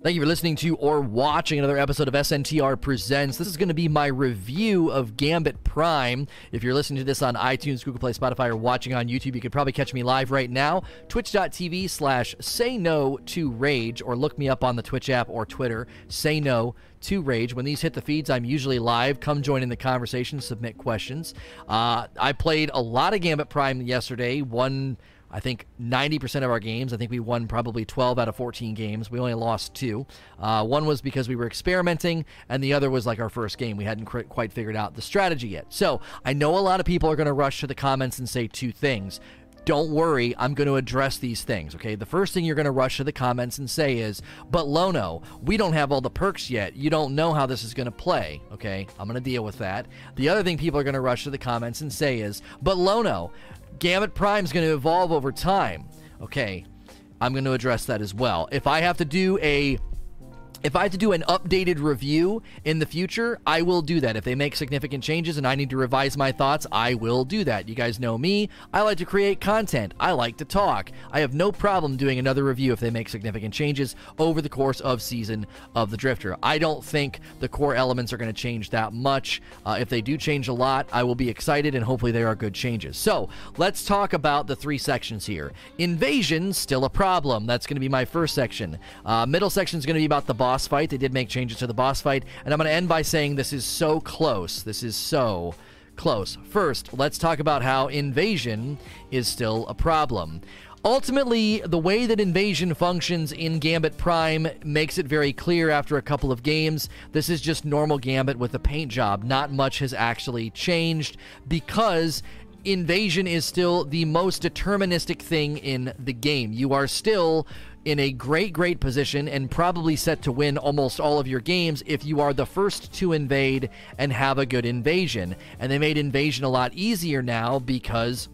Thank you for listening to or watching another episode of SNTR Presents. This is going to be my review of Gambit Prime. If you're listening to this on iTunes, Google Play, Spotify, or watching on YouTube, you could probably catch me live right now. Twitch.tv slash say no to rage, or look me up on the Twitch app or Twitter. Say no to Rage. When these hit the feeds, I'm usually live. Come join in the conversation, submit questions. Uh, I played a lot of Gambit Prime yesterday. One I think 90% of our games, I think we won probably 12 out of 14 games. We only lost two. Uh, one was because we were experimenting, and the other was like our first game. We hadn't cr- quite figured out the strategy yet. So I know a lot of people are going to rush to the comments and say two things. Don't worry, I'm going to address these things, okay? The first thing you're going to rush to the comments and say is, but Lono, we don't have all the perks yet. You don't know how this is going to play, okay? I'm going to deal with that. The other thing people are going to rush to the comments and say is, but Lono, Gambit Prime is going to evolve over time. Okay, I'm going to address that as well. If I have to do a if I have to do an updated review in the future, I will do that. If they make significant changes and I need to revise my thoughts, I will do that. You guys know me. I like to create content. I like to talk. I have no problem doing another review if they make significant changes over the course of season of the Drifter. I don't think the core elements are going to change that much. Uh, if they do change a lot, I will be excited and hopefully they are good changes. So let's talk about the three sections here. Invasion, still a problem. That's going to be my first section. Uh, middle section is going to be about the boss boss fight. They did make changes to the boss fight. And I'm going to end by saying this is so close. This is so close. First, let's talk about how invasion is still a problem. Ultimately, the way that invasion functions in Gambit Prime makes it very clear after a couple of games. This is just normal Gambit with a paint job. Not much has actually changed because invasion is still the most deterministic thing in the game. You are still in a great, great position and probably set to win almost all of your games if you are the first to invade and have a good invasion. And they made invasion a lot easier now because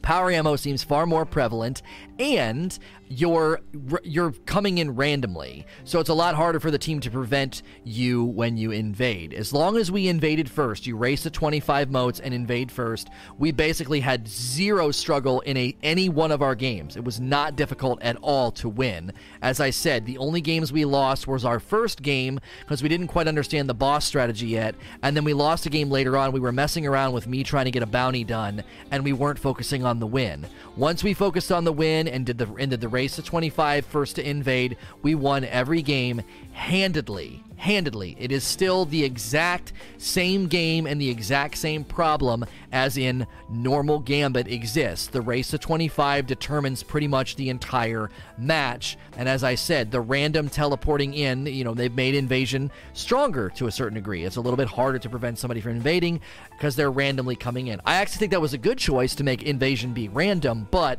power ammo seems far more prevalent and you're you're coming in randomly. So it's a lot harder for the team to prevent you when you invade. As long as we invaded first, you race to 25 motes and invade first, we basically had zero struggle in a any one of our games. It was not difficult at all to win. As I said, the only games we lost was our first game because we didn't quite understand the boss strategy yet, and then we lost a game later on. We were messing around with me trying to get a bounty done, and we weren't focusing on the win. Once we focused on the win and did the and did the race to 25 first to invade, we won every game handedly handedly. It is still the exact same game and the exact same problem as in normal Gambit exists. The race to 25 determines pretty much the entire match. And as I said, the random teleporting in, you know, they've made invasion stronger to a certain degree. It's a little bit harder to prevent somebody from invading because they're randomly coming in. I actually think that was a good choice to make invasion be random, but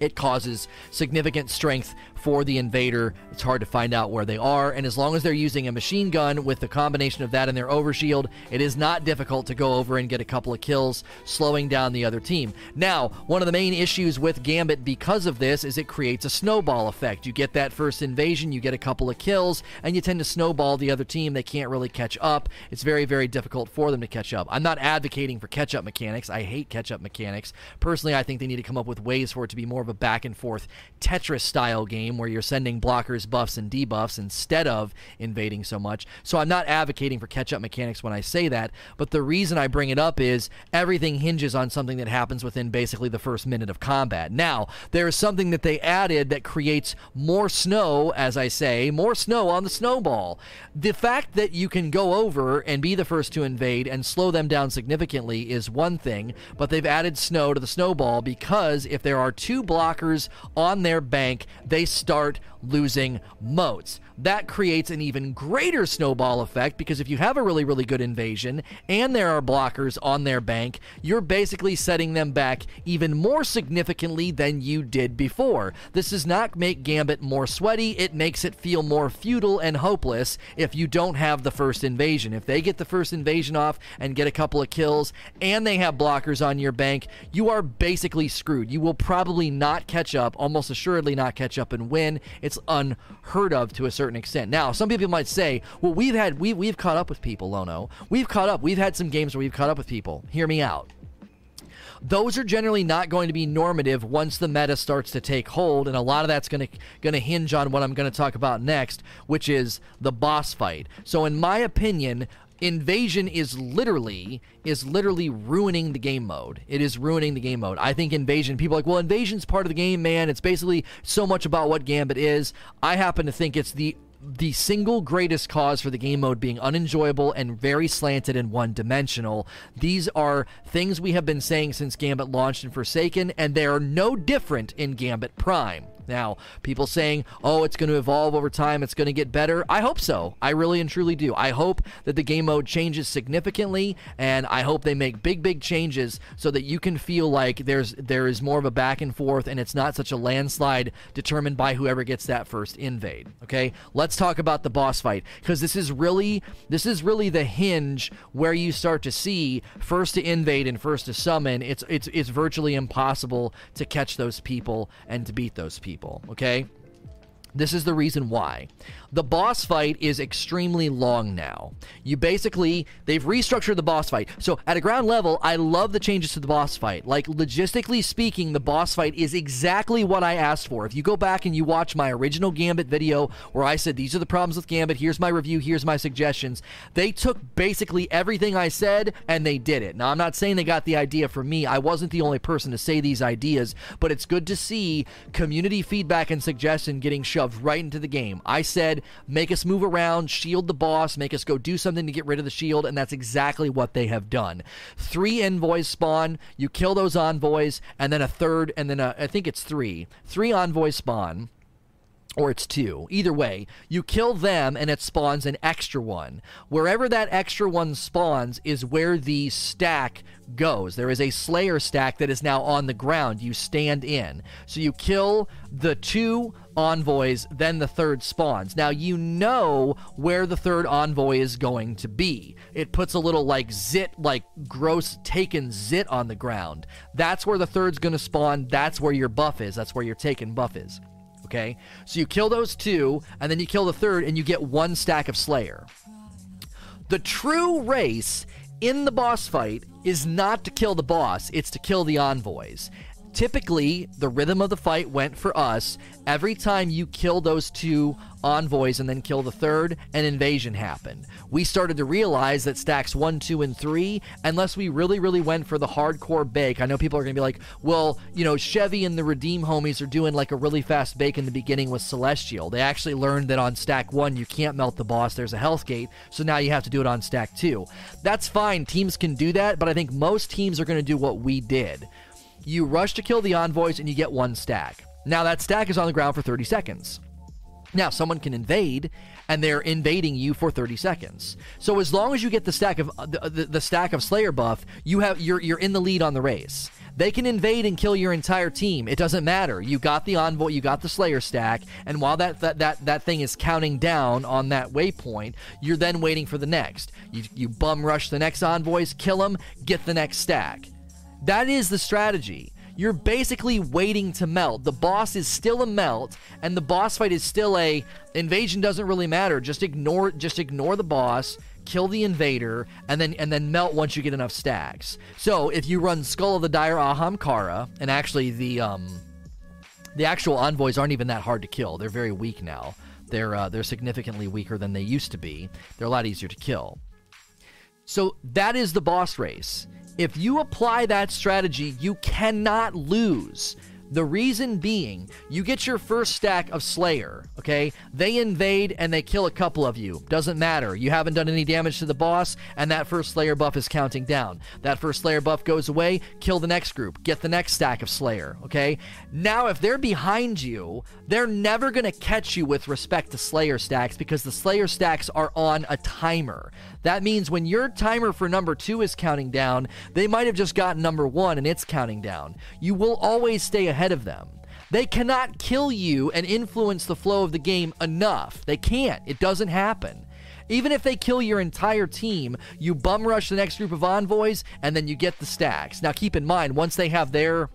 it causes significant strength for the invader. It's hard to find out where they are, and as long as they're using a machine gun with the combination of that and their overshield, it is not difficult to go over and get a couple of kills, slowing down the other team. Now, one of the main issues with Gambit because of this is it creates a snowball effect. You get that first invasion, you get a couple of kills, and you tend to snowball the other team. They can't really catch up. It's very, very difficult for them to catch up. I'm not advocating for catch up mechanics. I hate catch up mechanics. Personally, I think they need to come up with ways for it to be more of a back and forth Tetris style game where you're sending blockers buffs and debuffs instead of invading so much. So I'm not advocating for catch up mechanics when I say that, but the reason I bring it up is everything hinges on something that happens within basically the first minute of combat. Now, there is something that they added that creates more snow, as I say, more snow on the snowball. The fact that you can go over and be the first to invade and slow them down significantly is one thing, but they've added snow to the snowball because if there are two blockers on their bank, they start losing motes. That creates an even greater snowball effect because if you have a really, really good invasion and there are blockers on their bank, you're basically setting them back even more significantly than you did before. This does not make Gambit more sweaty, it makes it feel more futile and hopeless if you don't have the first invasion. If they get the first invasion off and get a couple of kills and they have blockers on your bank, you are basically screwed. You will probably not catch up, almost assuredly not catch up and win. It's unheard of to a certain extent. Now, some people might say, well, we've had we we've caught up with people, Lono. We've caught up. We've had some games where we've caught up with people. Hear me out. those are generally not going to be normative once the meta starts to take hold, and a lot of that's going to going to hinge on what I'm going to talk about next, which is the boss fight. So, in my opinion, invasion is literally is literally ruining the game mode it is ruining the game mode i think invasion people like well invasion's part of the game man it's basically so much about what gambit is i happen to think it's the the single greatest cause for the game mode being unenjoyable and very slanted and one dimensional. These are things we have been saying since Gambit launched in Forsaken, and they are no different in Gambit Prime. Now, people saying, oh, it's going to evolve over time, it's going to get better. I hope so. I really and truly do. I hope that the game mode changes significantly, and I hope they make big, big changes so that you can feel like there's there is more of a back and forth, and it's not such a landslide determined by whoever gets that first invade. Okay, let's talk about the boss fight because this is really this is really the hinge where you start to see first to invade and first to summon. It's it's it's virtually impossible to catch those people and to beat those people people, okay? This is the reason why. The boss fight is extremely long now. You basically, they've restructured the boss fight. So, at a ground level, I love the changes to the boss fight. Like, logistically speaking, the boss fight is exactly what I asked for. If you go back and you watch my original Gambit video where I said, These are the problems with Gambit, here's my review, here's my suggestions, they took basically everything I said and they did it. Now, I'm not saying they got the idea from me. I wasn't the only person to say these ideas, but it's good to see community feedback and suggestion getting shoved right into the game. I said, make us move around, shield the boss, make us go do something to get rid of the shield, and that's exactly what they have done. Three envoys spawn, you kill those envoys, and then a third, and then a, I think it's three. Three envoys spawn or it's two. Either way, you kill them and it spawns an extra one. Wherever that extra one spawns is where the stack goes. There is a Slayer stack that is now on the ground. You stand in. So you kill the two envoys, then the third spawns. Now you know where the third envoy is going to be. It puts a little like zit, like gross taken zit on the ground. That's where the third's going to spawn. That's where your buff is. That's where your taken buff is. Okay? So you kill those two, and then you kill the third, and you get one stack of Slayer. The true race in the boss fight is not to kill the boss, it's to kill the envoys. Typically, the rhythm of the fight went for us every time you kill those two envoys and then kill the third, an invasion happened. We started to realize that stacks one, two, and three, unless we really, really went for the hardcore bake, I know people are going to be like, well, you know, Chevy and the Redeem homies are doing like a really fast bake in the beginning with Celestial. They actually learned that on stack one, you can't melt the boss, there's a health gate, so now you have to do it on stack two. That's fine, teams can do that, but I think most teams are going to do what we did you rush to kill the envoys and you get one stack. Now, that stack is on the ground for 30 seconds. Now, someone can invade, and they're invading you for 30 seconds. So as long as you get the stack of uh, the, uh, the, the, stack of Slayer buff, you have you're you're in the lead on the race. They can invade and kill your entire team. It doesn't matter. You got the envoy, you got the Slayer stack, and while that that that, that thing is counting down on that waypoint, you're then waiting for the next. You you bum rush the next envoys, kill them, get the next stack. That is the strategy. You're basically waiting to melt. The boss is still a melt, and the boss fight is still a invasion doesn't really matter. Just ignore just ignore the boss, kill the invader, and then and then melt once you get enough stacks. So if you run Skull of the Dire Ahamkara, and actually the um the actual envoys aren't even that hard to kill. They're very weak now. They're uh, they're significantly weaker than they used to be. They're a lot easier to kill. So that is the boss race. If you apply that strategy, you cannot lose. The reason being, you get your first stack of Slayer, okay? They invade and they kill a couple of you. Doesn't matter. You haven't done any damage to the boss, and that first Slayer buff is counting down. That first Slayer buff goes away, kill the next group, get the next stack of Slayer, okay? Now, if they're behind you, they're never gonna catch you with respect to Slayer stacks because the Slayer stacks are on a timer. That means when your timer for number two is counting down, they might have just gotten number one and it's counting down. You will always stay ahead ahead of them. They cannot kill you and influence the flow of the game enough. They can't. It doesn't happen. Even if they kill your entire team, you bum rush the next group of envoys and then you get the stacks. Now keep in mind, once they have their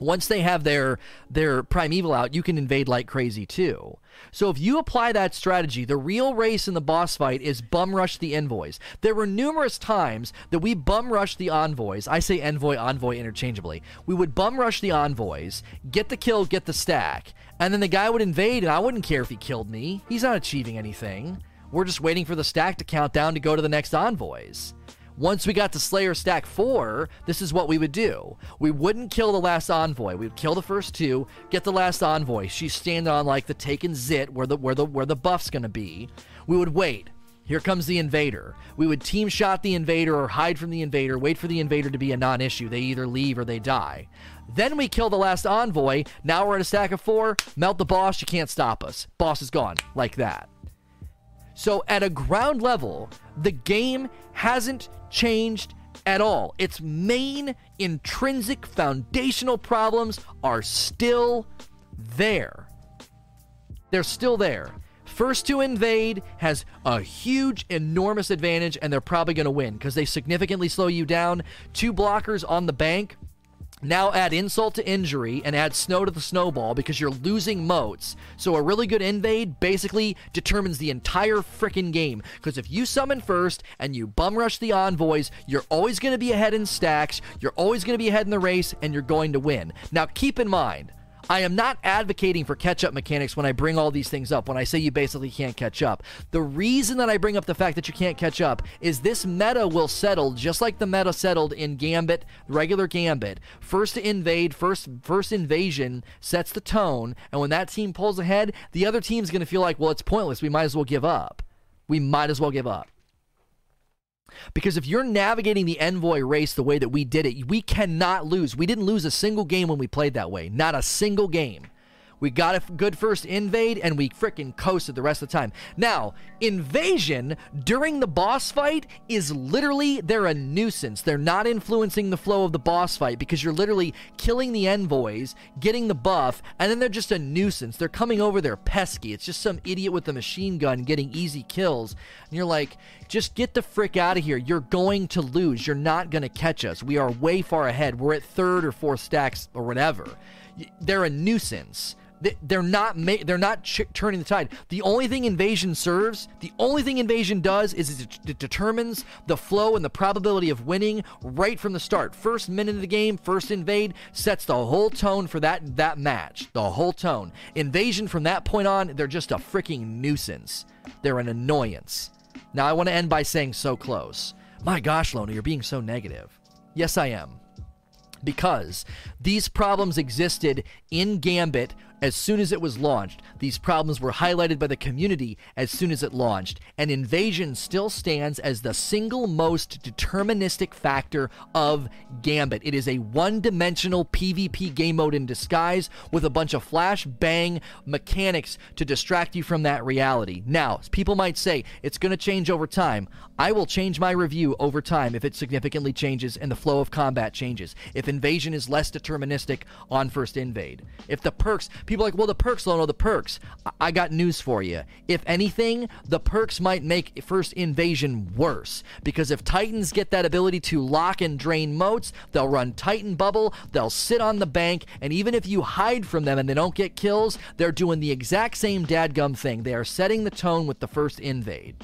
once they have their their primeval out, you can invade like crazy too. So if you apply that strategy, the real race in the boss fight is bum rush the envoys. There were numerous times that we bum rush the envoys. I say envoy envoy interchangeably. We would bum rush the envoys, get the kill, get the stack, and then the guy would invade and I wouldn't care if he killed me. He's not achieving anything. We're just waiting for the stack to count down to go to the next envoys. Once we got to Slayer Stack 4, this is what we would do. We wouldn't kill the last envoy. We would kill the first two, get the last envoy. She's standing on like the taken zit where the where the where the buff's gonna be. We would wait. Here comes the invader. We would team shot the invader or hide from the invader, wait for the invader to be a non issue. They either leave or they die. Then we kill the last envoy. Now we're at a stack of four. Melt the boss. You can't stop us. Boss is gone. Like that. So, at a ground level, the game hasn't changed at all. Its main intrinsic foundational problems are still there. They're still there. First to invade has a huge, enormous advantage, and they're probably going to win because they significantly slow you down. Two blockers on the bank now add insult to injury and add snow to the snowball because you're losing motes. So a really good invade basically determines the entire freaking game. Because if you summon first and you bum rush the envoys, you're always going to be ahead in stacks, you're always going to be ahead in the race, and you're going to win. Now keep in mind, I am not advocating for catch up mechanics when I bring all these things up, when I say you basically can't catch up. The reason that I bring up the fact that you can't catch up is this meta will settle just like the meta settled in Gambit, regular Gambit. First to invade, first first invasion sets the tone, and when that team pulls ahead, the other team's going to feel like, well, it's pointless. We might as well give up. We might as well give up. Because if you're navigating the envoy race the way that we did it, we cannot lose. We didn't lose a single game when we played that way. Not a single game. We got a good first invade and we freaking coasted the rest of the time. Now, invasion during the boss fight is literally they're a nuisance. They're not influencing the flow of the boss fight because you're literally killing the envoys, getting the buff, and then they're just a nuisance. They're coming over, they're pesky. It's just some idiot with a machine gun getting easy kills. And you're like, just get the frick out of here. You're going to lose. You're not going to catch us. We are way far ahead. We're at third or fourth stacks or whatever. They're a nuisance they're not ma- they're not ch- turning the tide. The only thing invasion serves, the only thing invasion does is it, it, determines the flow and the probability of winning right from the start. First minute of the game, first invade sets the whole tone for that that match. The whole tone. Invasion from that point on, they're just a freaking nuisance. They're an annoyance. Now I want to end by saying so close. My gosh, Lono, you're being so negative. Yes, I am because these problems existed in Gambit as soon as it was launched. These problems were highlighted by the community as soon as it launched, and Invasion still stands as the single most deterministic factor of Gambit. It is a one dimensional PvP game mode in disguise with a bunch of flash bang mechanics to distract you from that reality. Now, people might say it's going to change over time. I will change my review over time if it significantly changes and the flow of combat changes. If Invasion is less deterministic on first invade. If the perks, People like, well, the perks, Lono, the perks. I got news for you. If anything, the perks might make first invasion worse. Because if Titans get that ability to lock and drain motes, they'll run Titan bubble, they'll sit on the bank, and even if you hide from them and they don't get kills, they're doing the exact same dadgum thing. They are setting the tone with the first invade.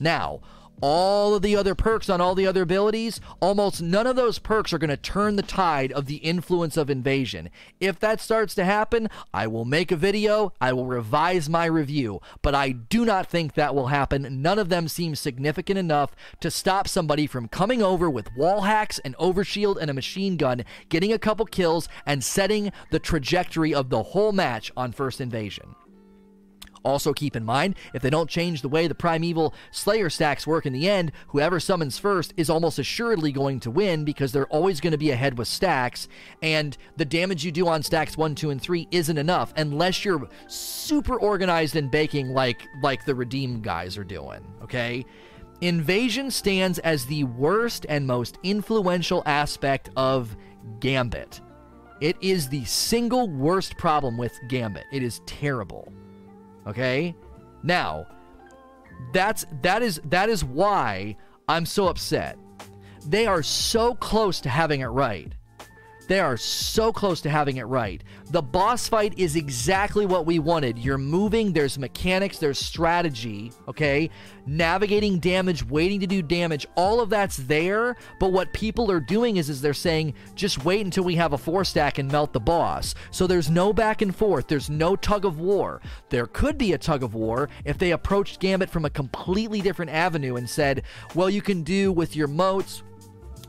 Now, all of the other perks on all the other abilities, almost none of those perks are going to turn the tide of the influence of invasion. If that starts to happen, I will make a video, I will revise my review, but I do not think that will happen. None of them seem significant enough to stop somebody from coming over with wall hacks, an overshield, and a machine gun, getting a couple kills, and setting the trajectory of the whole match on first invasion. Also, keep in mind, if they don't change the way the Primeval Slayer stacks work in the end, whoever summons first is almost assuredly going to win because they're always going to be ahead with stacks, and the damage you do on stacks 1, 2, and 3 isn't enough unless you're super organized in baking like, like the Redeem guys are doing, okay? Invasion stands as the worst and most influential aspect of Gambit. It is the single worst problem with Gambit. It is terrible. Okay? Now, that's that is that is why I'm so upset. They are so close to having it right. They are so close to having it right. The boss fight is exactly what we wanted. You're moving, there's mechanics, there's strategy, okay? Navigating damage, waiting to do damage, all of that's there, but what people are doing is is they're saying just wait until we have a four stack and melt the boss. So there's no back and forth, there's no tug of war. There could be a tug of war if they approached Gambit from a completely different avenue and said, "Well, you can do with your motes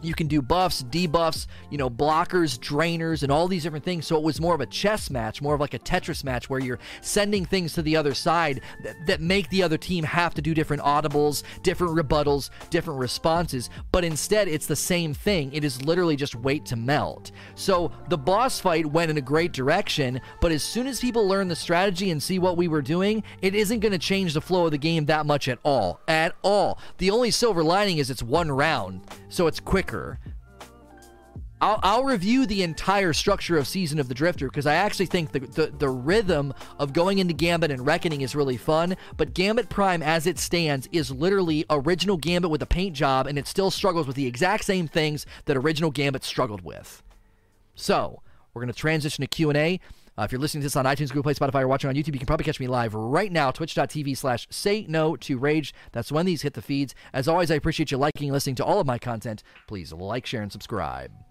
you can do buffs, debuffs, you know, blockers, drainers, and all these different things. So it was more of a chess match, more of like a Tetris match where you're sending things to the other side that, that make the other team have to do different audibles, different rebuttals, different responses. But instead, it's the same thing. It is literally just wait to melt. So the boss fight went in a great direction, but as soon as people learn the strategy and see what we were doing, it isn't going to change the flow of the game that much at all. At all. The only silver lining is it's one round, so it's quicker. I'll, I'll, review the entire structure of Season of the Drifter because I actually think the, the, the, rhythm of going into Gambit and Reckoning is really fun. But Gambit Prime, as it stands, is literally original Gambit with a paint job, and it still struggles with the exact same things that original Gambit struggled with. So we're going to transition to Q and A. Uh, if you're listening to this on iTunes, Google Play, Spotify, or watching on YouTube, you can probably catch me live right now, twitch.tv slash say no to rage. That's when these hit the feeds. As always, I appreciate you liking and listening to all of my content. Please like, share, and subscribe.